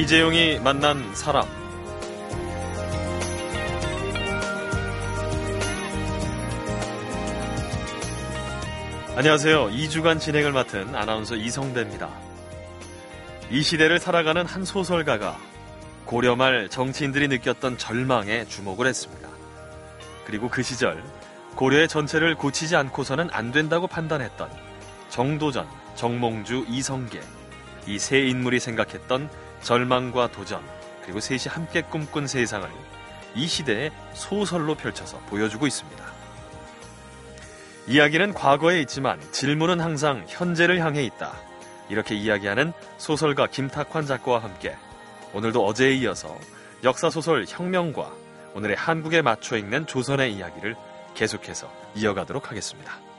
이재용이 만난 사람. 안녕하세요. 2주간 진행을 맡은 아나운서 이성대입니다. 이 시대를 살아가는 한 소설가가 고려 말 정치인들이 느꼈던 절망에 주목을 했습니다. 그리고 그 시절 고려의 전체를 고치지 않고서는 안 된다고 판단했던 정도전, 정몽주, 이성계 이 세 인물이 생각했던 절망과 도전 그리고 셋이 함께 꿈꾼 세상을 이 시대에 소설로 펼쳐서 보여주고 있습니다. 이야기는 과거에 있지만 질문은 항상 현재를 향해 있다. 이렇게 이야기하는 소설가 김탁환 작가와 함께 오늘도 어제에 이어서 역사소설 혁명과 오늘의 한국에 맞춰 읽는 조선의 이야기를 계속해서 이어가도록 하겠습니다.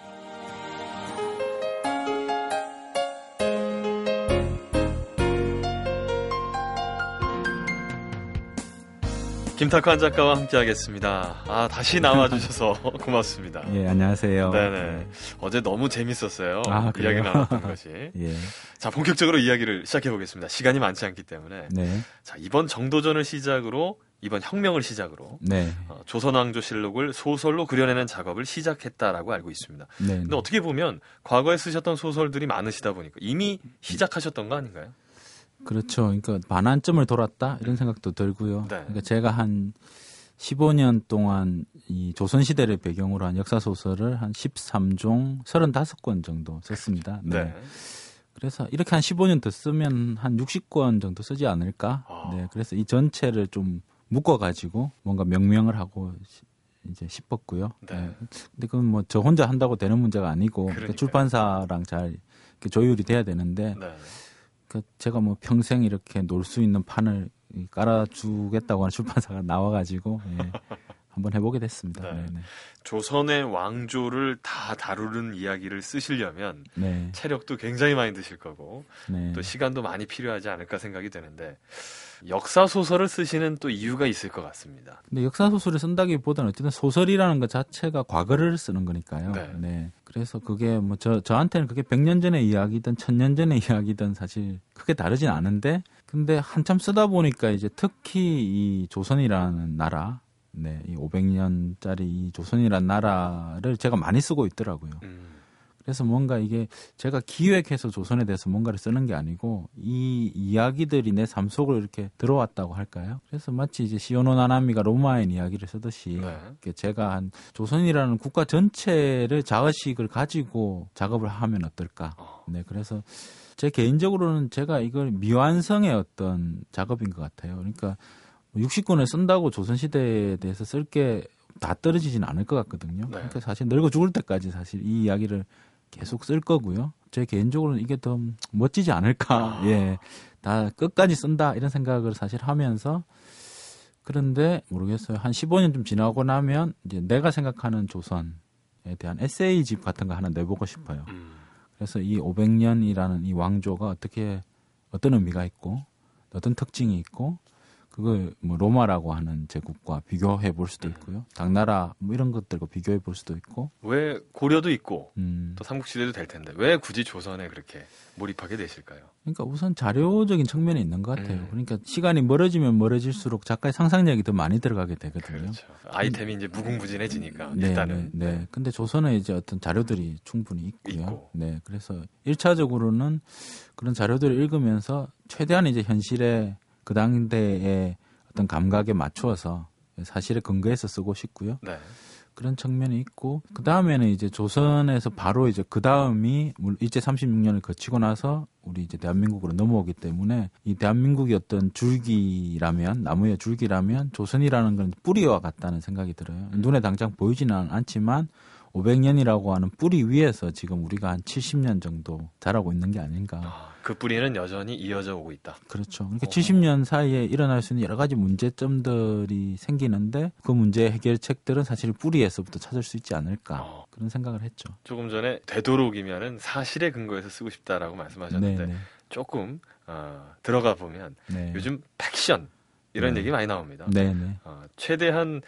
김탁환 작가와 함께하겠습니다. 아 다시 나와주셔서 고맙습니다. 예 안녕하세요. 네네. 네. 어제 너무 재밌었어요. 아? 이야기 나눴던 것이. 예. 자 본격적으로 이야기를 시작해 보겠습니다. 시간이 많지 않기 때문에. 네. 자 이번 정도전을 시작으로 이번 혁명을 시작으로 네. 어, 조선왕조실록을 소설로 그려내는 작업을 시작했다라고 알고 있습니다. 네. 근데 어떻게 보면 과거에 쓰셨던 소설들이 많으시다 보니까 이미 시작하셨던 거 아닌가요? 그렇죠. 그러니까 반환점을 돌았다 이런 생각도 들고요. 네. 그러니까 제가 한 15년 동안 이 조선 시대를 배경으로 한 역사 소설을 한 13종 35권 정도 썼습니다. 네. 네. 그래서 이렇게 한 15년 더 쓰면 한 60권 정도 쓰지 않을까? 아. 네. 그래서 이 전체를 좀 묶어 가지고 뭔가 명명을 하고 시- 이제 싶었고요. 네. 네. 근데 그건 뭐 저 혼자 한다고 되는 문제가 아니고. 그러니까 출판사랑 잘 조율이 돼야 되는데 네. 그 제가 뭐 평생 이렇게 놀 수 있는 판을 이 깔아주겠다고 하는 출판사가 나와가지고 예, 한번 해보게 됐습니다. 네. 네, 네. 조선의 왕조를 다 다루는 이야기를 쓰시려면 네, 체력도 굉장히 많이 드실 거고 네. 또 시간도 많이 필요하지 않을까 생각이 되는데 역사 소설을 쓰시는 또 이유가 있을 것 같습니다. 근데 역사 소설을 쓴다기보다는 어쨌든 소설이라는 것 자체가 과거를 쓰는 거니까요. 네. 네. 그래서 그게 뭐 저 저한테는 그게 100년 전의 이야기든 1000년 전의 이야기든 사실 크게 다르진 않은데 근데 한참 쓰다 보니까 이제 특히 이 조선이라는 나라 네, 이 500년짜리 이 조선이라는 나라를 제가 많이 쓰고 있더라고요. 음, 그래서 뭔가 이게 제가 기획해서 조선에 대해서 뭔가를 쓰는 게 아니고 이 이야기들이 내 삶 속으로 이렇게 들어왔다고 할까요? 그래서 마치 이제 시오노 나나미가 로마인 이야기를 쓰듯이 네. 제가 한 조선이라는 국가 전체를 자의식을 가지고 작업을 하면 어떨까? 어. 네, 그래서 제 개인적으로는 제가 이걸 미완성의 어떤 작업인 것 같아요. 그러니까 60권을 쓴다고 조선시대에 대해서 쓸 게 다 떨어지진 않을 것 같거든요. 네. 그러니까 사실 늙어 죽을 때까지 사실 이 이야기를 계속 쓸 거고요. 제 개인적으로는 이게 더 멋지지 않을까. 아. 예. 다 끝까지 쓴다. 이런 생각을 사실 하면서 그런데 모르겠어요. 한 15년 좀 지나고 나면 이제 내가 생각하는 조선에 대한 에세이집 같은 거 하나 내보고 싶어요. 음, 그래서 이 500년이라는 이 왕조가 어떻게 어떤 의미가 있고 어떤 특징이 있고 그걸 뭐 로마라고 하는 제국과 비교해 볼 수도 있고요. 당나라 뭐 이런 것들과 비교해 볼 수도 있고. 왜 고려도 있고 음. 또 삼국시대도 될 텐데 왜 굳이 조선에 그렇게 몰입하게 되실까요? 그러니까 우선 자료적인 측면이 있는 것 같아요. 음. 그러니까 시간이 멀어지면 멀어질수록 작가의 상상력이 더 많이 들어가게 되거든요. 그렇죠. 아이템이 이제 무궁무진해지니까 네, 일단은 네, 네. 근데 조선에 이제 어떤 자료들이 충분히 있고요. 있고. 네. 그래서 일차적으로는 그런 자료들을 읽으면서 최대한 이제 현실에 그 당대의 어떤 감각에 맞추어서 사실에 근거해서 쓰고 싶고요. 네. 그런 측면이 있고 그 다음에는 이제 조선에서 바로 이제 그 다음이 일제 36년을 거치고 나서 우리 이제 대한민국으로 넘어오기 때문에 이 대한민국이 어떤 줄기라면 나무의 줄기라면 조선이라는 건 뿌리와 같다는 생각이 들어요. 눈에 당장 보이지는 않지만 500년이라고 하는 뿌리 위에서 지금 우리가 한 70년 정도 자라고 있는 게 아닌가. 아, 그 뿌리는 여전히 이어져 오고 있다. 그렇죠. 그러니까 어. 70년 사이에 일어날 수 있는 여러 가지 문제점들이 생기는데 그 문제 해결책들은 사실 뿌리에서부터 찾을 수 있지 않을까 어. 그런 생각을 했죠. 조금 전에 되도록이면은 사실에 근거해서 쓰고 싶다라고 말씀하셨는데 네, 조금 어, 들어가 보면 네. 요즘 팩션 이런 네. 얘기 많이 나옵니다. 네, 네. 어, 최대한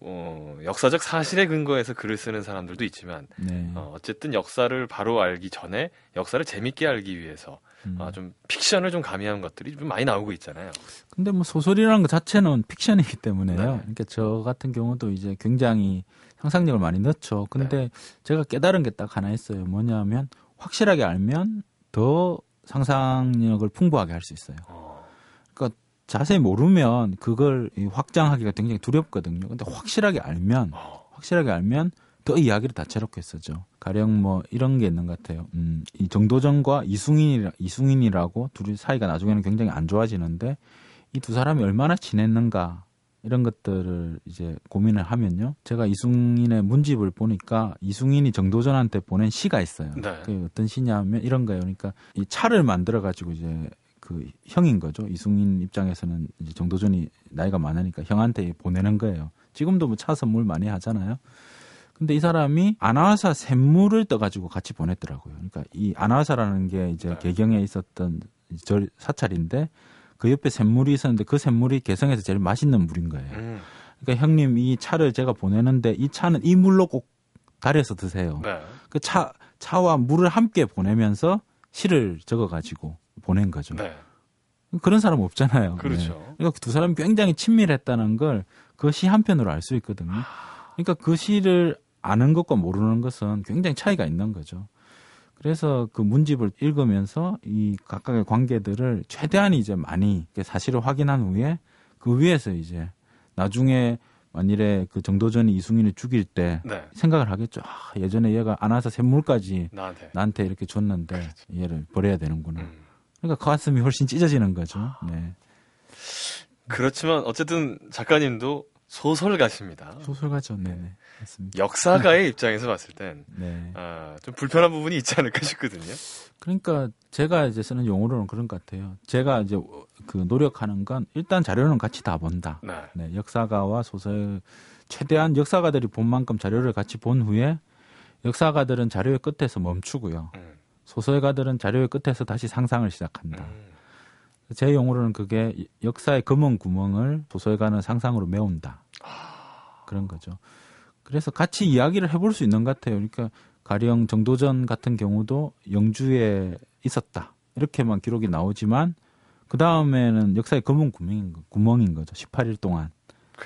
뭐 역사적 사실에 근거해서 글을 쓰는 사람들도 있지만 네. 어, 어쨌든 역사를 바로 알기 전에 역사를 재밌게 알기 위해서 음. 어, 좀 픽션을 좀 가미한 것들이 좀 많이 나오고 있잖아요. 근데 뭐 소설이라는 것 자체는 픽션이기 때문에요. 네. 그러니까 저 같은 경우도 이제 굉장히 상상력을 많이 넣죠. 근데 제가 깨달은 게 딱 하나 있어요. 뭐냐면 확실하게 알면 더 상상력을 풍부하게 할 수 있어요. 어, 자세히 모르면 그걸 이 확장하기가 굉장히 두렵거든요. 근데 확실하게 알면 어, 확실하게 알면 더 이야기를 다채롭게 쓰죠. 가령 뭐 이런 게 있는 것 같아요. 음, 이 정도전과 이승인이라, 이승인이라고 둘이 사이가 나중에는 굉장히 안 좋아지는데 이 두 사람이 얼마나 친했는가 이런 것들을 이제 고민을 하면요. 제가 이승인의 문집을 보니까 이승인이 정도전한테 보낸 시가 있어요. 네. 그게 어떤 시냐면 이런 거예요. 그러니까 이 차를 만들어 가지고 이제 그 형인 거죠. 이승인 입장에서는 이제 정도전이 나이가 많으니까 형한테 보내는 거예요. 지금도 뭐 차 선물 많이 하잖아요. 근데 이 사람이 아나사 샘물을 떠가지고 같이 보냈더라고요. 그러니까 이 아나사라는 게 이제 네. 개경에 있었던 절 사찰인데 그 옆에 샘물이 있었는데 그 샘물이 개성에서 제일 맛있는 물인 거예요. 음, 그러니까 형님 이 차를 제가 보내는데 이 차는 이 물로 꼭 달여서 드세요. 네. 그차 차와 물을 함께 보내면서 시를 적어가지고 보낸 거죠. 네. 그런 사람 없잖아요. 그렇죠. 네. 그러니까 두 사람이 굉장히 친밀했다는 걸 그 시 한편으로 알 수 있거든요. 그러니까 그 시를 아는 것과 모르는 것은 굉장히 차이가 있는 거죠. 그래서 그 문집을 읽으면서 이 각각의 관계들을 최대한 이제 많이 사실을 확인한 후에 그 위에서 이제 나중에 만일에 그 정도전이 이승인을 죽일 때 네. 생각을 하겠죠. 아, 예전에 얘가 안아서 샘물까지 나한테. 나한테 이렇게 줬는데 얘를 버려야 되는구나. 음. 그러니까 가슴이 훨씬 찢어지는 거죠. 네. 그렇지만 어쨌든 작가님도 소설가십니다. 소설가죠. 네, 네. 맞습니다. 역사가의 입장에서 봤을 땐 네. 아, 좀 불편한 부분이 있지 않을까 싶거든요. 그러니까 제가 이제 쓰는 용어로는 그런 것 같아요. 제가 이제 그 노력하는 건 일단 자료는 같이 다 본다. 네. 네, 역사가와 소설 최대한 역사가들이 본 만큼 자료를 같이 본 후에 역사가들은 자료의 끝에서 멈추고요. 음. 소설가들은 자료의 끝에서 다시 상상을 시작한다. 음. 제 용어로는 그게 역사의 검은 구멍을 소설가는 상상으로 메운다. 그런 거죠. 그래서 같이 이야기를 해볼 수 있는 것 같아요. 그러니까 가령 정도전 같은 경우도 영주에 있었다. 이렇게만 기록이 나오지만 그 다음에는 역사의 검은 구멍인 거죠. 18일 동안.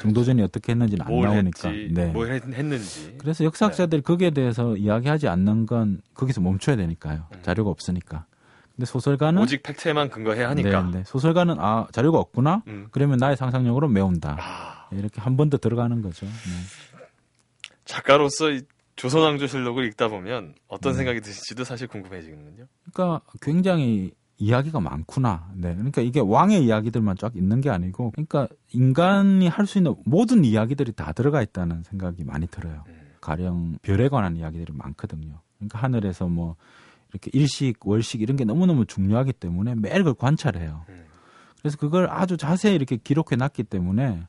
정도전이 어떻게 했는지는 안뭘 나오니까. 했지, 네. 뭘 했, 했는지. 그래서 역사학자들이 거기에 대해서 이야기하지 않는 건 거기서 멈춰야 되니까요. 음. 자료가 없으니까. 근데 소설가는 오직 팩트에만 근거해야 하니까. 네, 네. 소설가는 아 자료가 없구나. 음. 그러면 나의 상상력으로 메운다. 아, 이렇게 한 번 더 들어가는 거죠. 네. 작가로서 이 조선왕조실록을 읽다 보면 어떤 음. 생각이 드실지도 사실 궁금해지는군요. 그러니까 굉장히 이야기가 많구나. 네. 그러니까 이게 왕의 이야기들만 쫙 있는 게 아니고, 그러니까 인간이 할 수 있는 모든 이야기들이 다 들어가 있다는 생각이 많이 들어요. 음. 가령 별에 관한 이야기들이 많거든요. 그러니까 하늘에서 뭐 이렇게 일식, 월식 이런 게 너무너무 중요하기 때문에 매일 그걸 관찰해요. 음. 그래서 그걸 아주 자세히 이렇게 기록해 놨기 때문에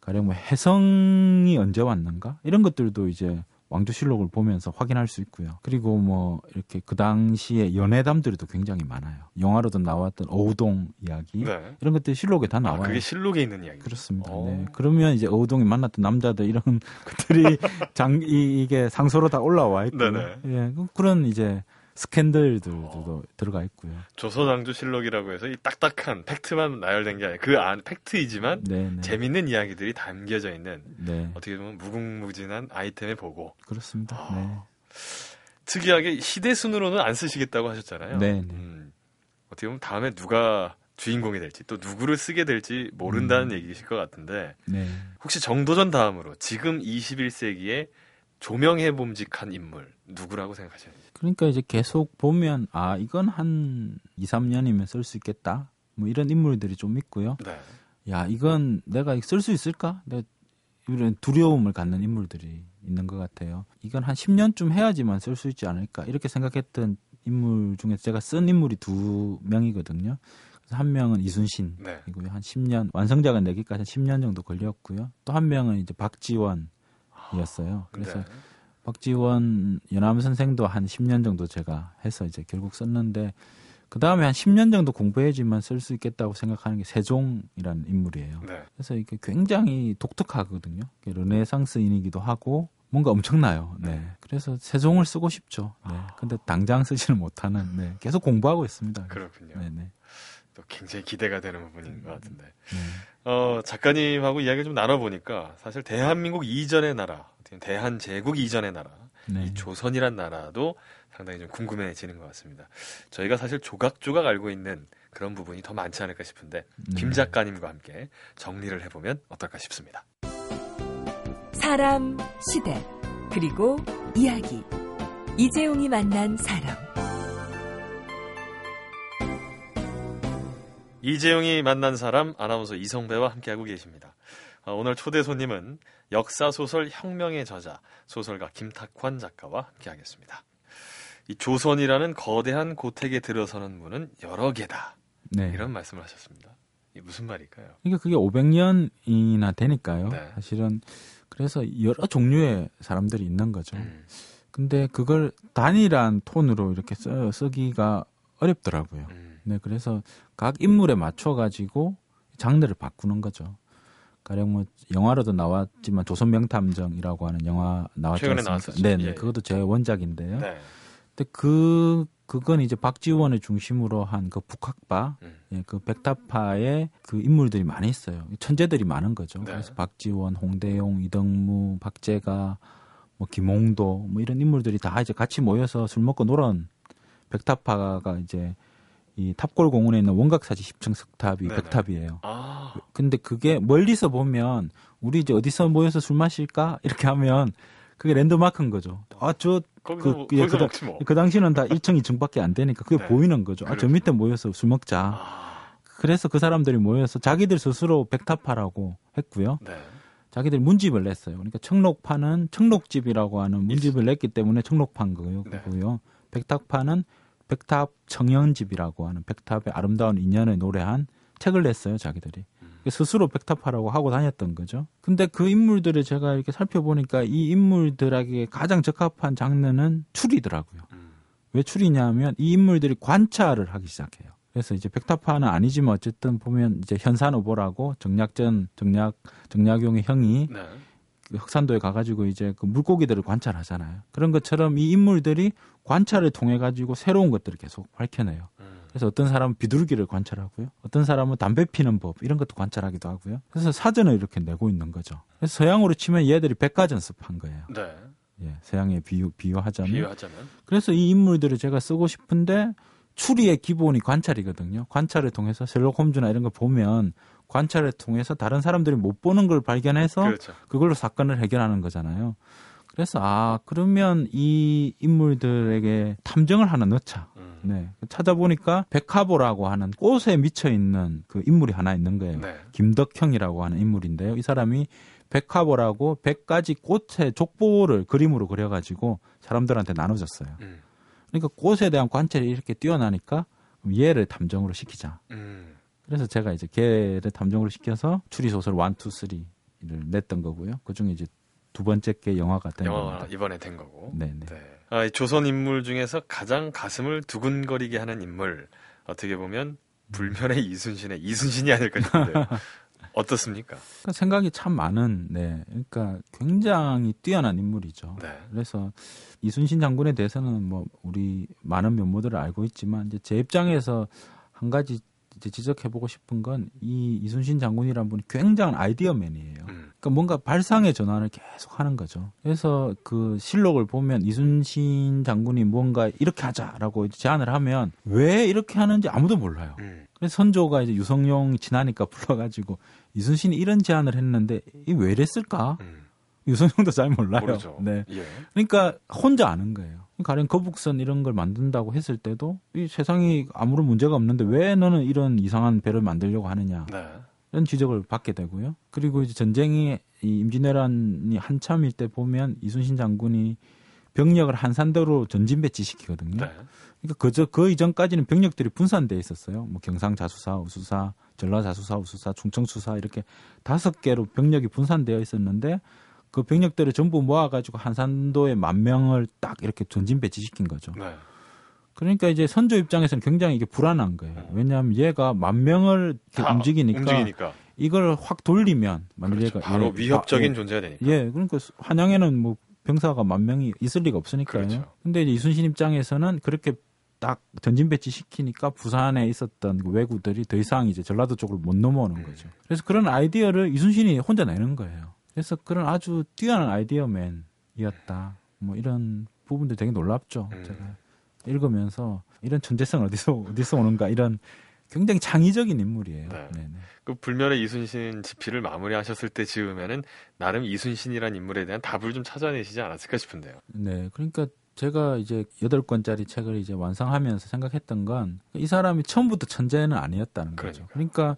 가령 뭐 해성이 언제 왔는가 이런 것들도 이제 왕조실록을 보면서 확인할 수 있고요. 그리고 뭐 이렇게 그 당시에 연애담들도 굉장히 많아요. 영화로도 나왔던 어우동 이야기 네. 이런 것들이 실록에 다 아, 나와요. 그게 실록에 있는 이야기. 그렇습니다. 오. 네. 그러면 이제 어우동이 만났던 남자들 이런 것들이 장 이, 이게 상소로 다 올라와 있고, 네네. 예, 그- 그런 이제 스캔들들도 들어가 있고요. 조선왕조실록이라고 해서 이 딱딱한 팩트만 나열된 게 아니라 그 안 팩트이지만 네, 네, 재밌는 이야기들이 담겨져 있는 네, 어떻게 보면 무궁무진한 아이템을 보고 그렇습니다. 아, 네. 특이하게 시대 순으로는 안 쓰시겠다고 하셨잖아요. 네, 네. 음, 어떻게 보면 다음에 누가 주인공이 될지 또 누구를 쓰게 될지 모른다는 음. 얘기이실 것 같은데 네. 혹시 정도전 다음으로 지금 21세기에 조명해 봄직한 인물 누구라고 생각하시는지? 그러니까 이제 계속 보면 아 이건 한 2, 3년이면 쓸 수 있겠다. 뭐 이런 인물들이 좀 있고요. 네. 야 이건 내가 쓸 수 있을까? 내가 이런 두려움을 갖는 인물들이 있는 것 같아요. 이건 한 10년쯤 해야지만 쓸 수 있지 않을까 이렇게 생각했던 인물 중에 제가 쓴 인물이 두 명이거든요. 그래서 한 명은 이순신 네. 이고요. 한 10년 완성작은 내기까지 한 10년 정도 걸렸고요. 또 한 명은 이제 박지원 이었어요. 그래서 네. 박지원 연암 선생도 한 10년 정도 제가 해서 이제 결국 썼는데 그 다음에 한 10년 정도 공부해야지만 쓸 수 있겠다고 생각하는 게 세종이라는 인물이에요. 네. 그래서 이게 굉장히 독특하거든요. 르네상스인이기도 하고 뭔가 엄청나요. 네. 그래서 세종을 쓰고 싶죠. 네. 근데 당장 쓰지는 못하는. 네. 계속 공부하고 있습니다. 그렇군요. 네, 네. 또 굉장히 기대가 되는 부분인 것 같은데. 네. 어, 작가님하고 이야기를 좀 나눠보니까 사실 대한민국 이전의 나라, 대한제국 이전의 나라, 네. 이 조선이란 나라도 상당히 좀 궁금해지는 것 같습니다. 저희가 사실 조각조각 알고 있는 그런 부분이 더 많지 않을까 싶은데 김 네. 작가님과 함께 정리를 해보면 어떨까 싶습니다. 사람, 시대, 그리고 이야기. 이재용이 만난 사람. 이재용이 만난 사람 아나운서 이성배와 함께하고 계십니다. 어, 오늘 초대 손님은 역사소설 혁명의 저자 소설가 김탁환 작가와 함께하겠습니다. 이 조선이라는 거대한 고택에 들어서는 문은 여러 개다. 네. 이런 말씀을 하셨습니다. 이게 무슨 말일까요? 그러니까 그게 500년이나 되니까요. 네. 사실은 그래서 여러 종류의 사람들이 있는 거죠. 음, 근데 그걸 단일한 톤으로 이렇게 써, 쓰기가 어렵더라고요. 음, 네, 그래서 각 인물에 맞춰 가지고 장르를 바꾸는 거죠. 가령 뭐 영화로도 나왔지만 조선 명탐정이라고 하는 영화 나왔지 최근에 않습니까? 네, 네. 예. 그것도 제 원작인데요. 네. 근데 그 그건 이제 박지원을 중심으로 한 그 북학파, 음, 예, 그 백타파의 그 인물들이 많이 있어요. 천재들이 많은 거죠. 네. 그래서 박지원, 홍대용, 이덕무, 박재가, 뭐 김홍도, 뭐 이런 인물들이 다 이제 같이 모여서 술 먹고 놀은 백타파가 이제 이 탑골 공원에 있는 원각사지 10층 석탑이 네네. 백탑이에요. 아, 근데 그게 멀리서 보면 우리 이제 어디서 모여서 술 마실까 이렇게 하면 그게 랜드마크인 거죠. 아, 저 그- 뭐- 예, 먹지 뭐. 그 당시는 다 1층, 2층밖에 안 되니까 그게 네. 보이는 거죠. 아, 저. 밑에 모여서 술 먹자. 아, 그래서 그 사람들이 모여서 자기들 스스로 백타파라고 했고요. 네. 자기들이 문집을 냈어요. 그러니까 청록파는 청록집이라고 하는 문집을 냈기 때문에 청록파인 거고요. 네. 백탑파는 백탑 청년집이라고 하는 백탑의 아름다운 인연을 노래한 책을 냈어요. 자기들이. 음. 스스로 백탑파라고 하고 다녔던 거죠. 근데 그 인물들을 제가 이렇게 살펴보니까 이 인물들에게 가장 적합한 장르는 추리더라고요. 음, 왜 추리냐면 이 인물들이 관찰을 하기 시작해요. 그래서 이제 백타파는 아니지만 어쨌든 보면 이제 현산 오보라고 정약전 정약 정약용의 형이 네. 그 흑산도에 가가지고 이제 그 물고기들을 관찰하잖아요. 그런 것처럼 이 인물들이 관찰을 통해 가지고 새로운 것들을 계속 밝혀내요. 음, 그래서 어떤 사람은 비둘기를 관찰하고요. 어떤 사람은 담배 피는 법 이런 것도 관찰하기도 하고요. 그래서 사전을 이렇게 내고 있는 거죠. 그래서 서양으로 치면 얘들이 백과전습한 거예요. 네. 예, 서양에 비유 비유하자면. 비유하자면. 그래서 이 인물들을 제가 쓰고 싶은데 추리의 기본이 관찰이거든요. 관찰을 통해서 셜록 홈즈나 이런 걸 보면 관찰을 통해서 다른 사람들이 못 보는 걸 발견해서 그렇죠. 그걸로 사건을 해결하는 거잖아요. 그래서 아 그러면 이 인물들에게 탐정을 하나 넣자. 음, 네 찾아보니까 백화보라고 하는 꽃에 미쳐 있는 그 인물이 하나 있는 거예요. 네. 김덕형이라고 하는 인물인데요. 이 사람이 백화보라고 백 가지 꽃의 족보를 그림으로 그려가지고 사람들한테 나눠줬어요. 음, 그러니까 꽃에 대한 관찰이 이렇게 뛰어나니까 얘를 탐정으로 시키자. 음, 그래서 제가 이제 걔를 탐정으로 시켜서 추리 소설 1, 2, 3를 냈던 거고요. 그 중에 이제 두 번째 게 영화가 된 영화 겁니다. 이번에 된 거고. 네네. 네. 아, 이 조선 인물 중에서 가장 가슴을 두근거리게 하는 인물 어떻게 보면 불멸의 이순신의 이순신이 아닐까 싶은데요. 어떻습니까? 그러니까 생각이 참 많은, 네. 그러니까 굉장히 뛰어난 인물이죠. 네. 그래서 이순신 장군에 대해서는 뭐 우리 많은 면모들을 알고 있지만 이제 제 입장에서 한 가지 지적해보고 싶은 건 이 이순신 장군이라는 분이 굉장한 아이디어맨이에요. 음, 그러니까 뭔가 발상의 전환을 계속 하는 거죠. 그래서 그 실록을 보면 이순신 장군이 뭔가 이렇게 하자라고 이제 제안을 하면 왜 이렇게 하는지 아무도 몰라요. 음, 그래서 선조가 이제 유성룡이 지나니까 불러가지고 이순신이 이런 제안을 했는데 이 왜 이랬을까? 음. 유성룡도 잘 몰라요. 모르죠. 네. 예. 그러니까 혼자 아는 거예요. 가령 거북선 이런 걸 만든다고 했을 때도 이 세상이 아무런 문제가 없는데 왜 너는 이런 이상한 배를 만들려고 하느냐 네. 이런 지적을 받게 되고요. 그리고 이제 전쟁이 이 임진왜란이 한참일 때 보면 이순신 장군이 병력을 한산대로 전진 배치시키거든요. 네. 그러니까 그저 그 이전까지는 병력들이 분산돼 있었어요. 뭐 경상 자수사, 우수사, 전라 자수사, 우수사, 충청 수사 이렇게 다섯 개로 병력이 분산되어 있었는데 그 병력들을 전부 모아가지고 한산도에 만 명을 딱 이렇게 전진 배치시킨 거죠. 네. 그러니까 이제 선조 입장에서는 굉장히 이게 불안한 거예요. 음. 왜냐하면 얘가 만 명을 움직이니까, 움직이니까. 이걸 확 돌리면 만약 그렇죠. 얘가 바로 예, 위협적인 아, 존재가 되니까. 예, 예, 그러니까 수- 한양에는 뭐 병사가 만 명이 있을 리가 없으니까요. 그렇죠. 근데 이제 이순신 입장에서는 그렇게 딱 전진 배치 시키니까 부산에 있었던 그 왜구들이 더 이상 이제 전라도 쪽으로 못 넘어오는 음. 거죠. 그래서 그런 아이디어를 이순신이 혼자 내는 거예요. 그래서 그런 아주 뛰어난 아이디어맨이었다. 뭐 이런 부분들 되게 놀랍죠. 음. 제가 읽으면서 이런 존재성 어디서 어디서 오는가 이런 굉장히 창의적인 인물이에요. 네. 네네. 그 불멸의 이순신 집필을 마무리하셨을 때 지으면은 나름 이순신이란 인물에 대한 답을 좀 찾아내시지 않았을까 싶은데요. 네, 그러니까 제가 이제 여덟 권짜리 책을 이제 완성하면서 생각했던 건 이 사람이 처음부터 천재는 아니었다는 거죠. 그러니까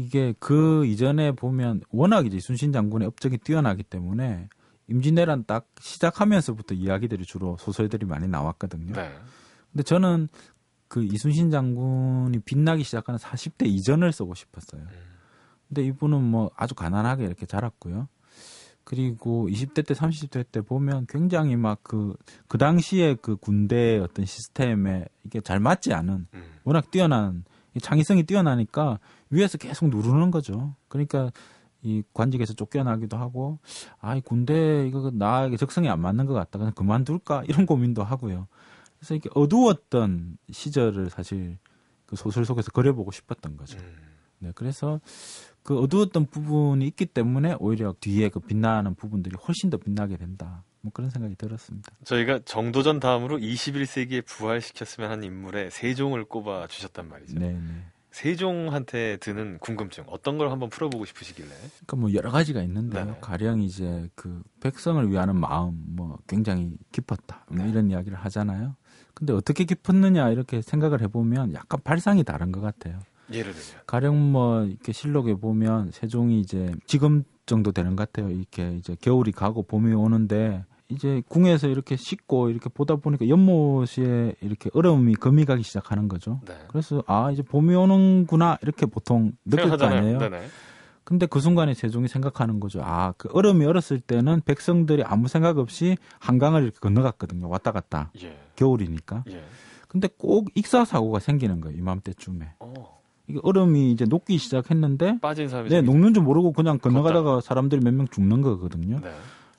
이게 그 이전에 보면 워낙 이제 이순신 장군의 업적이 뛰어나기 때문에 임진왜란 딱 시작하면서부터 이야기들이 주로 소설들이 많이 나왔거든요. 네. 근데 저는 그 이순신 장군이 빛나기 시작하는 40대 이전을 쓰고 싶었어요. 음. 근데 이분은 뭐 아주 가난하게 이렇게 자랐고요. 그리고 20대 때, 30대 때 보면 굉장히 막 그, 그 당시에 그 군대의 어떤 시스템에 이게 잘 맞지 않은 음. 워낙 뛰어난, 이 창의성이 뛰어나니까 위에서 계속 누르는 거죠. 그러니까 이 관직에서 쫓겨나기도 하고, 아, 이 군대 이거 나에게 적성이 안 맞는 것 같다. 그냥 그만둘까? 이런 고민도 하고요. 그래서 이렇게 어두웠던 시절을 사실 그 소설 속에서 그려보고 싶었던 거죠. 음. 네, 그래서 그 어두웠던 부분이 있기 때문에 오히려 뒤에 그 빛나는 부분들이 훨씬 더 빛나게 된다. 뭐 그런 생각이 들었습니다. 저희가 정도전 다음으로 21세기에 부활시켰으면 하는 인물의 세종을 꼽아 주셨단 말이죠. 네, 네. 세종한테 드는 궁금증 어떤 걸 한번 풀어보고 싶으시길래? 그러니까 뭐 여러 가지가 있는데요. 네네. 가령 이제 그 백성을 위하는 마음 뭐 굉장히 깊었다. 뭐 네. 이런 이야기를 하잖아요. 근데 어떻게 깊었느냐 이렇게 생각을 해보면 약간 발상이 다른 것 같아요. 예를 들면 가령 뭐 이렇게 실록에 보면 세종이 이제 지금 정도 되는 것 같아요. 이렇게 이제 겨울이 가고 봄이 오는데 이제 궁에서 이렇게 씻고 이렇게 보다 보니까 연못에 이렇게 얼음이 금이 가기 시작하는 거죠. 네. 그래서 아 이제 봄이 오는구나 이렇게 보통 느낄 거. 아니에요. 네네. 근데 그 순간에 세종이 생각하는 거죠. 아 그 얼음이 얼었을 때는 백성들이 아무 생각 없이 한강을 이렇게 건너갔거든요. 왔다 갔다 예. 겨울이니까. 예. 근데 꼭 익사 사고가 생기는 거예요. 이맘때쯤에. 어. 이게 얼음이 이제 녹기 시작했는데 빠진 사람이 네, 좀 녹는 줄 모르고 그냥 건너가다가 사람들이 몇 명 죽는 거거든요. 네.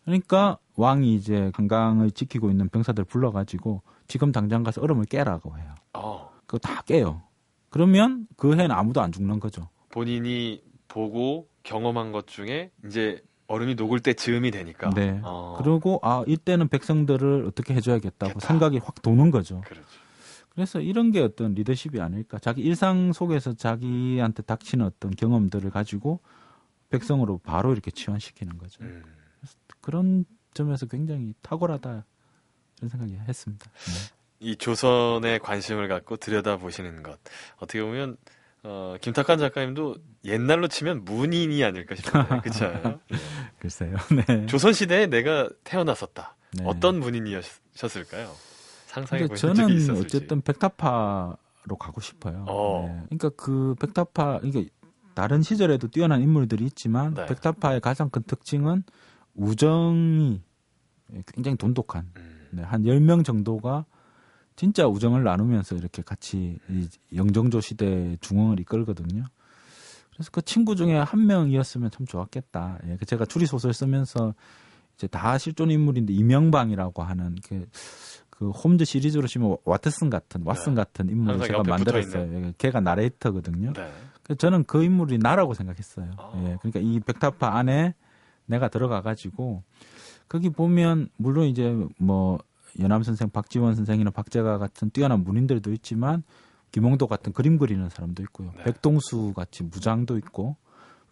그러니까 왕이 이제 한강을 지키고 있는 병사들 불러가지고 지금 당장 가서 얼음을 깨라고 해요. 어. 그거 다 깨요. 그러면 그 해는 아무도 안 죽는 거죠. 본인이 보고 경험한 것 중에 이제 얼음이 녹을 때 즈음이 되니까. 네. 어. 그리고 아 이때는 백성들을 어떻게 해줘야겠다고 겠다. 생각이 확 도는 거죠. 그렇죠. 그래서 이런 게 어떤 리더십이 아닐까. 자기 일상 속에서 자기한테 닥치는 어떤 경험들을 가지고 백성으로 바로 이렇게 치환시키는 거죠. 음. 그런 점에서 굉장히 탁월하다 이런 생각이 했습니다. 네. 이 조선에 관심을 갖고 들여다 보시는 것 어떻게 보면 어, 김탁한 작가님도 옛날로 치면 문인이 아닐까 싶은데 그렇죠. 글쎄요. 네. 조선 시대에 내가 태어났었다. 네. 어떤 문인이셨을까요? 상상해 보신 적이 저는 있었을지. 어쨌든 백타파로 가고 싶어요. 어. 네. 그러니까 그 백타파 이게 다른 시절에도 뛰어난 인물들이 있지만 네. 백타파의 가장 큰 특징은 우정이 굉장히 돈독한 음. 네, 한 10명 정도가 진짜 우정을 나누면서 이렇게 같이 이 영정조 시대 중흥을 이끌거든요. 그래서 그 친구 중에 한 명이었으면 참 좋았겠다. 예, 그 제가 추리 소설 쓰면서 이제 다 실존 인물인데 이명방이라고 하는 그, 그 홈즈 시리즈로 치면 와트슨 같은 왓슨 네. 같은 인물을 제가 만들었어요. 예, 걔가 나레이터거든요. 네. 저는 그 인물이 나라고 생각했어요. 아. 예, 그러니까 이 백타파 안에 내가 들어가 가지고 거기 보면 물론 이제 뭐 연암 선생, 박지원 선생이나 박재가 같은 뛰어난 문인들도 있지만 김홍도 같은 그림 그리는 사람도 있고요. 네. 백동수 같이 무장도 있고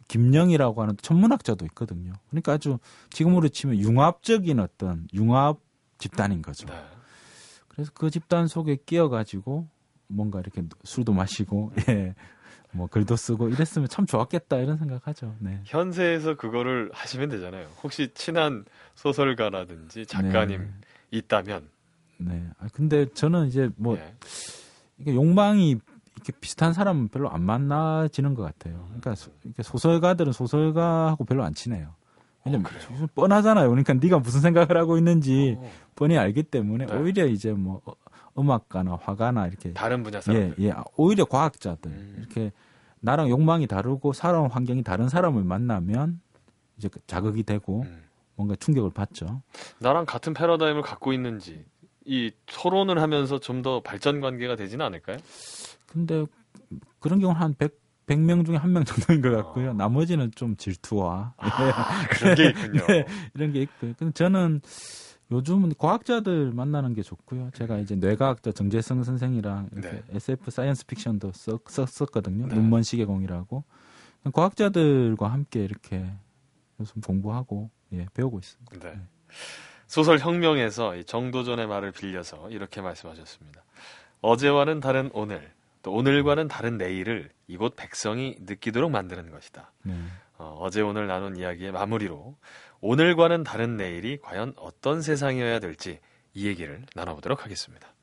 김영이라고 하는 천문학자도 있거든요. 그러니까 아주 지금으로 치면 융합적인 어떤 융합 집단인 거죠. 네. 그래서 그 집단 속에 끼어가지고 뭔가 이렇게 술도 마시고 예, 뭐 글도 쓰고 이랬으면 참 좋았겠다 이런 생각하죠. 네. 현세에서 그거를 하시면 되잖아요. 혹시 친한 소설가라든지 작가님 네. 있다면 네. 아, 근데 저는 이제 뭐 예. 이게 욕망이 이렇게 비슷한 사람은 별로 안 만나지는 것 같아요. 그러니까 소, 소설가들은 소설가하고 별로 안 친해요. 왜냐면 어? 뻔하잖아요. 그러니까 네가 무슨 생각을 하고 있는지 어. 뻔히 알기 때문에 네. 오히려 이제 뭐 어, 음악가나 화가나 이렇게 다른 분야 예, 사람들. 예, 오히려 과학자들 음. 이렇게 나랑 욕망이 다르고 살아온 환경이 다른 사람을 만나면 이제 그 자극이 되고 음. 뭔가 충격을 받죠. 나랑 같은 패러다임을 갖고 있는지 이 토론을 하면서 좀 더 발전 관계가 되지는 않을까요? 근데 그런 경우는 한 100, 100명 중에 한 명 정도인 것 같고요. 아. 나머지는 좀 질투와 아, 그런 게 있군요. 네. 이런 게 있고요. 근데 저는 요즘은 과학자들 만나는 게 좋고요. 제가 이제 뇌과학자 정재승 선생이랑 이렇게 네. SF 사이언스 픽션도 썼, 썼거든요. 네. 눈먼 시계공이라고. 과학자들과 함께 이렇게 요즘 공부하고 예, 배우고 있습니다. 네. 소설 혁명에서 이 정도전의 말을 빌려서 이렇게 말씀하셨습니다. 어제와는 다른 오늘, 또 오늘과는 다른 내일을 이곳 백성이 느끼도록 만드는 것이다. 네. 어, 제 오늘 나눈 이야기의 마무리로 오늘과는 다른 내일이 과연 어떤 세상이어야 될지 이 얘기를 나눠보도록 하겠습니다.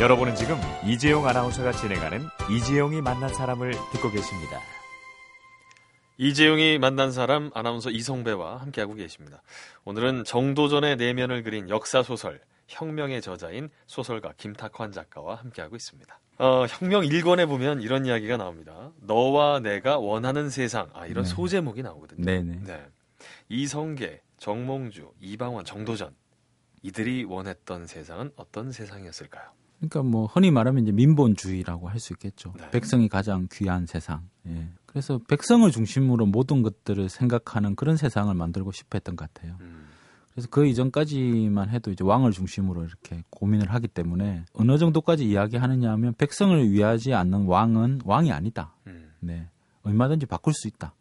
여러분은 지금 이재용 아나운서가 진행하는 이재용이 만난 사람을 듣고 계십니다. 이재용이 만난 사람 아나운서 이성배와 함께하고 계십니다. 오늘은 정도전의 내면을 그린 역사 소설 혁명의 저자인 소설가 김탁환 작가와 함께하고 있습니다. 어, 혁명 1권에 보면 이런 이야기가 나옵니다. 너와 내가 원하는 세상. 아, 이런 네. 소제목이 나오거든요. 네네. 네. 이성계, 정몽주, 이방원, 정도전. 이들이 원했던 세상은 어떤 세상이었을까요? 그러니까 뭐 흔히 말하면 이제 민본주의라고 할 수 있겠죠. 네. 백성이 가장 귀한 세상. 예. 그래서 백성을 중심으로 모든 것들을 생각하는 그런 세상을 만들고 싶어 했던 것 같아요. 음, 그래서 그 이전까지만 해도 이제 왕을 중심으로 이렇게 고민을 하기 때문에 어느 정도까지 이야기하느냐 하면 백성을 위하지 않는 왕은 왕이 아니다. 음, 네. 얼마든지 바꿀 수 있다.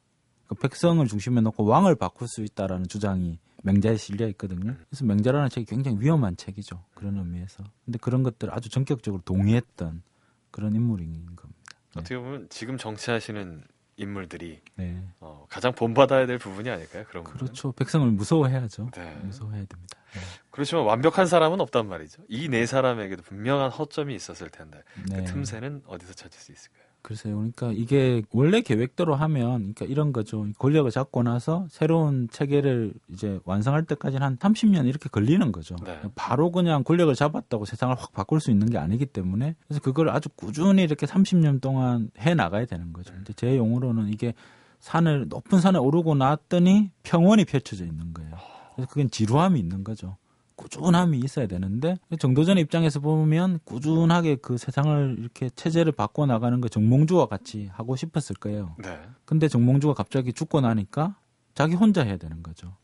그 백성을 중심에 놓고 왕을 바꿀 수 있다라는 주장이 맹자에 실려 있거든요. 그래서 맹자라는 책이 굉장히 위험한 책이죠. 그런 의미에서. 근데 그런 것들을 아주 전격적으로 동의했던 그런 인물인 겁니다. 네. 어떻게 보면 지금 정치하시는 인물들이 네. 어, 가장 본받아야 될 부분이 아닐까요? 그런 부분은? 그렇죠. 백성을 무서워해야죠. 네. 무서워해야 됩니다. 네. 그렇지만 완벽한 사람은 없단 말이죠. 이 네 사람에게도 분명한 허점이 있었을 텐데 그 네. 틈새는 어디서 찾을 수 있을까요? 글쎄요. 그러니까 이게 원래 계획대로 하면 그러니까 이런 거죠. 권력을 잡고 나서 새로운 체계를 이제 완성할 때까지는 한 30년 이렇게 걸리는 거죠. 네. 바로 그냥 권력을 잡았다고 세상을 확 바꿀 수 있는 게 아니기 때문에 그래서 그걸 아주 꾸준히 이렇게 30년 동안 해 나가야 되는 거죠. 근데 제 용어로는 이게 산을 높은 산에 오르고 났더니 평원이 펼쳐져 있는 거예요. 그래서 그건 지루함이 있는 거죠. 꾸준함이 있어야 되는데 정도전 입장에서 보면 꾸준하게 그 세상을 이렇게 체제를 바꿔 나가는 거 정몽주와 같이 하고 싶었을 거예요. 네. 근데 정몽주가 갑자기 죽고 나니까 자기 혼자 해야 되는 거죠.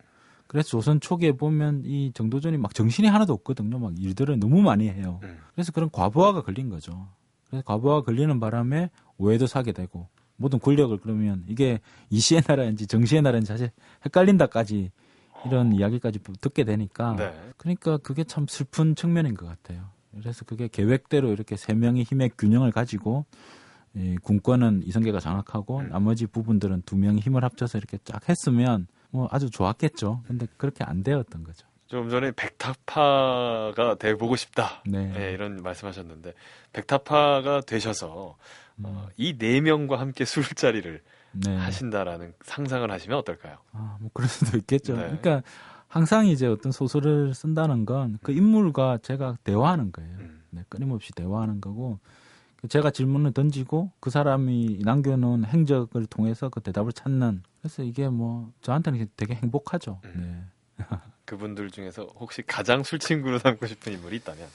그래서 조선 초기에 보면 이 정도전이 막 정신이 하나도 없거든요. 막 일들을 너무 많이 해요. 음. 그래서 그런 과부하가 걸린 거죠. 그래서 과부하가 걸리는 바람에 오해도 사게 되고 모든 권력을 그러면 이게 이시의 나라인지 정시의 나라인지 사실 헷갈린다까지 이런 이야기까지 듣게 되니까 네. 그러니까 그게 참 슬픈 측면인 것 같아요. 그래서 그게 계획대로 이렇게 세 명이 힘의 균형을 가지고 이 군권은 이성계가 장악하고 음. 나머지 부분들은 두 명이 힘을 합쳐서 이렇게 쫙 했으면 뭐 아주 좋았겠죠. 근데 그렇게 안 되었던 거죠. 좀 전에 백타파가 돼 보고 싶다. 네. 네, 이런 말씀하셨는데 백타파가 되셔서 어, 이네 명과 함께 술자리를 네. 하신다라는 상상을 하시면 어떨까요? 아, 뭐 그럴 수도 있겠죠. 네. 그러니까 항상 이제 어떤 소설을 쓴다는 건 그 인물과 제가 대화하는 거예요. 음. 네, 끊임없이 대화하는 거고 그 제가 질문을 던지고 그 사람이 남겨놓은 행적을 통해서 그 대답을 찾는 그래서 이게 뭐 저한테는 되게 행복하죠. 음. 네. 그분들 중에서 혹시 가장 술친구로 삼고 싶은 인물이 있다면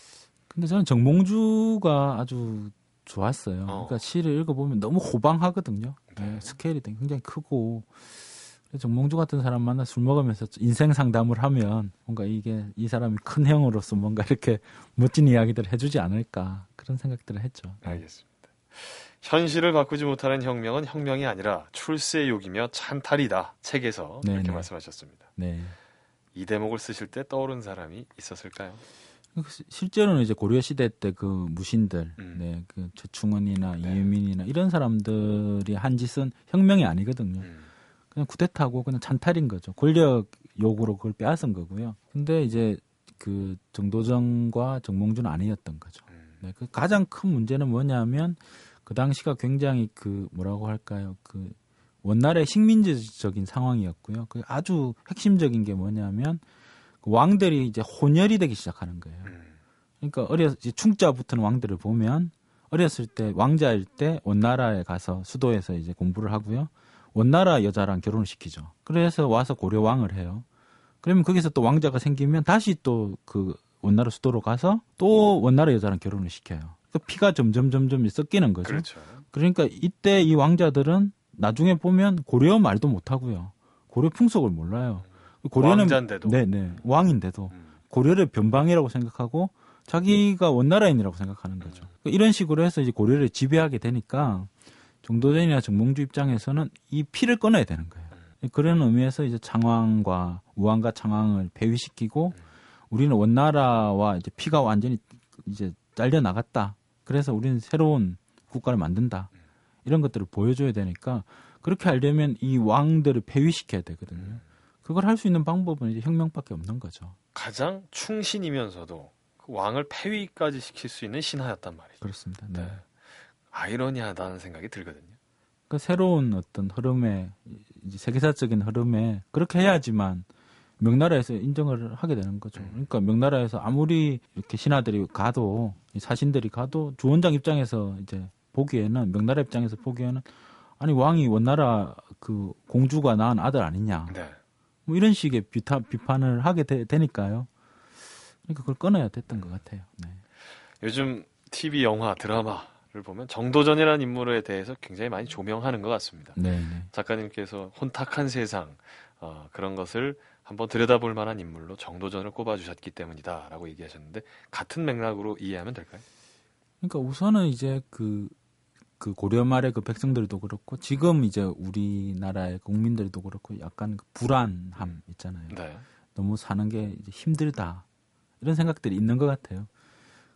근데 저는 정몽주가 아주 좋았어요. 어. 그러니까 시를 읽어보면 너무 호방하거든요. 네, 네. 스케일이 굉장히 크고 정몽주 같은 사람 만나 술 먹으면서 인생 상담을 하면 뭔가 이게 이 사람이 큰 형으로서 뭔가 이렇게 멋진 이야기들을 해주지 않을까 그런 생각들을 했죠. 알겠습니다. 현실을 바꾸지 못하는 혁명은 혁명이 아니라 출세욕이며 찬탈이다. 책에서 네, 이렇게 네. 말씀하셨습니다. 네. 이 대목을 쓰실 때 떠오른 사람이 있었을까요? 그 시- 실제로는 이제 고려 시대 때 그 무신들, 음. 네, 그 최충원이나 네. 이유민이나 이런 사람들이 한 짓은 혁명이 아니거든요. 음. 그냥 쿠데타고 그냥 찬탈인 거죠. 권력 욕으로 그걸 빼앗은 거고요. 근데 이제 그 정도전과 정몽주는 아니었던 거죠. 음. 네, 그 가장 큰 문제는 뭐냐면 그 당시가 굉장히 그 뭐라고 할까요? 그 원나라의 식민지적인 상황이었고요. 그 아주 핵심적인 게 뭐냐면 그 왕들이 이제 혼혈이 되기 시작하는 거예요. 음. 그러니까 어렸 이제 충자 붙은 왕들을 보면 어렸을 때 왕자일 때 원나라에 가서 수도에서 이제 공부를 하고요. 원나라 여자랑 결혼을 시키죠. 그래서 와서 고려 왕을 해요. 그러면 거기서 또 왕자가 생기면 다시 또 그 원나라 수도로 가서 또 원나라 여자랑 결혼을 시켜요. 그 피가 점점 점점 섞이는 거죠. 그렇죠. 그러니까 이때 이 왕자들은 나중에 보면 고려 말도 못 하고요. 고려 풍속을 몰라요. 고려는 왕자인데도. 네네 왕인데도 음. 고려를 변방이라고 생각하고 자기가 원나라인이라고 생각하는 거죠. 이런 식으로 해서 이제 고려를 지배하게 되니까 정도전이나 정몽주 입장에서는 이 피를 끊어야 되는 거예요. 그런 의미에서 이제 창왕과 우왕과 창왕을 폐위시키고 우리는 원나라와 이제 피가 완전히 이제 잘려 나갔다. 그래서 우리는 새로운 국가를 만든다. 이런 것들을 보여줘야 되니까 그렇게 하려면 이 왕들을 폐위시켜야 되거든요. 그걸 할 수 있는 방법은 이제 혁명밖에 없는 거죠. 가장 충신이면서도 그 왕을 폐위까지 시킬 수 있는 신하였단 말이죠. 그렇습니다. 네. 네. 아이러니하다는 생각이 들거든요. 그 새로운 어떤 흐름에 이제 세계사적인 흐름에 그렇게 해야지만 명나라에서 인정을 하게 되는 거죠. 그러니까 명나라에서 아무리 이렇게 신하들이 가도 이 사신들이 가도 주원장 입장에서 이제 보기에는 명나라 입장에서 보기에는 아니 왕이 원나라 그 공주가 낳은 아들 아니냐 네. 뭐 이런 식의 비타, 비판을 하게 되, 되니까요. 그러니까 그걸 끊어야 됐던 것 같아요. 네. 요즘 TV 영화 드라마를 보면 정도전이라는 인물에 대해서 굉장히 많이 조명하는 것 같습니다. 네, 네. 작가님께서 혼탁한 세상 어, 그런 것을 한번 들여다볼 만한 인물로 정도전을 꼽아주셨기 때문이다라고 얘기하셨는데 같은 맥락으로 이해하면 될까요? 그러니까 우선은 이제 그, 그 고려 말의 그 백성들도 그렇고 지금 이제 우리나라의 국민들도 그렇고 약간 그 불안함 있잖아요. 네. 너무 사는 게 힘들다 이런 생각들이 있는 것 같아요.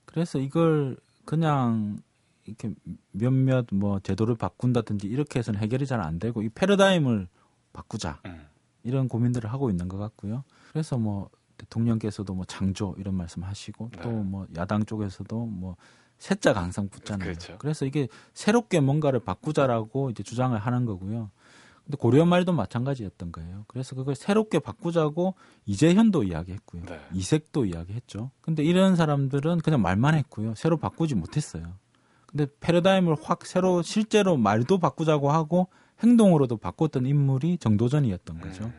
그래서 이걸 그냥 이렇게 몇몇 뭐 제도를 바꾼다든지 이렇게 해서는 해결이 잘 안 되고 이 패러다임을 바꾸자 음. 이런 고민들을 하고 있는 것 같고요. 그래서 뭐 대통령께서도 뭐 창조 이런 말씀하시고 네. 또뭐 야당 쪽에서도 뭐 세자가 항상 붙잖아요. 그렇죠. 래서 이게 새롭게 뭔가를 바꾸자라고 이제 주장을 하는 거고요. 근데 고려 말도 마찬가지였던 거예요. 그래서 그걸 새롭게 바꾸자고 이재현도 이야기했고요. 네. 이색도 이야기했죠. 근데 이런 사람들은 그냥 말만 했고요. 새로 바꾸지 못했어요. 근데 패러다임을 확 새로 실제로 말도 바꾸자고 하고 행동으로도 바꿨던 인물이 정도전이었던 거죠. 음.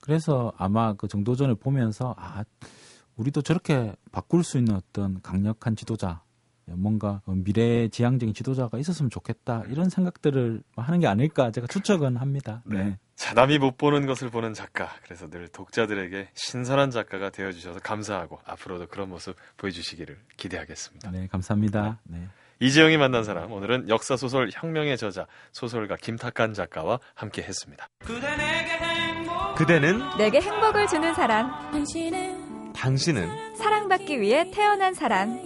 그래서 아마 그 정도전을 보면서 아 우리도 저렇게 바꿀 수 있는 어떤 강력한 지도자 뭔가 미래 지향적인 지도자가 있었으면 좋겠다 이런 생각들을 하는 게 아닐까 제가 추측은 합니다. 네. 자, 남이 못 보는 것을 보는 작가. 그래서 늘 독자들에게 신선한 작가가 되어 주셔서 감사하고 앞으로도 그런 모습 보여주시기를 기대하겠습니다. 네, 감사합니다. 네. 이재영이 만난 사람 오늘은 역사 소설 혁명의 저자 소설가 김탁한 작가와 함께 했습니다. 그대는 내게 행복을 주는 사람, 당신은 사랑받기 위해 태어난 사람,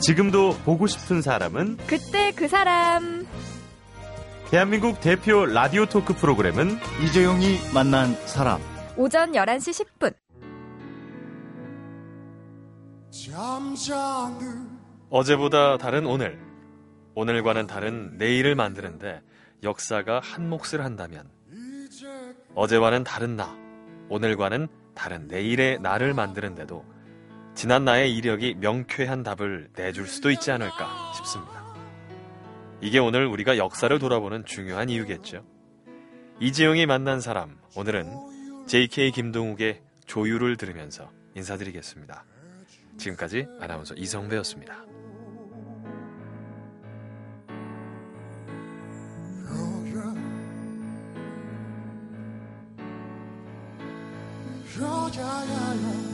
지금도 보고 싶은 사람은 그때 그 사람. 대한민국 대표 라디오 토크 프로그램은 이재용이 만난 사람. 오전 11시 10분. 어제보다 다른 오늘, 오늘과는 다른 내일을 만드는데 역사가 한 몫을 한다면 어제와는 다른 나, 오늘과는 다른 내일의 나를 만드는데도 지난 나의 이력이 명쾌한 답을 내줄 수도 있지 않을까 싶습니다. 이게 오늘 우리가 역사를 돌아보는 중요한 이유겠죠. 이재용이 만난 사람, 오늘은 JK 김동욱의 조유를 들으면서 인사드리겠습니다. 지금까지 아나운서 이성배였습니다. Go with you.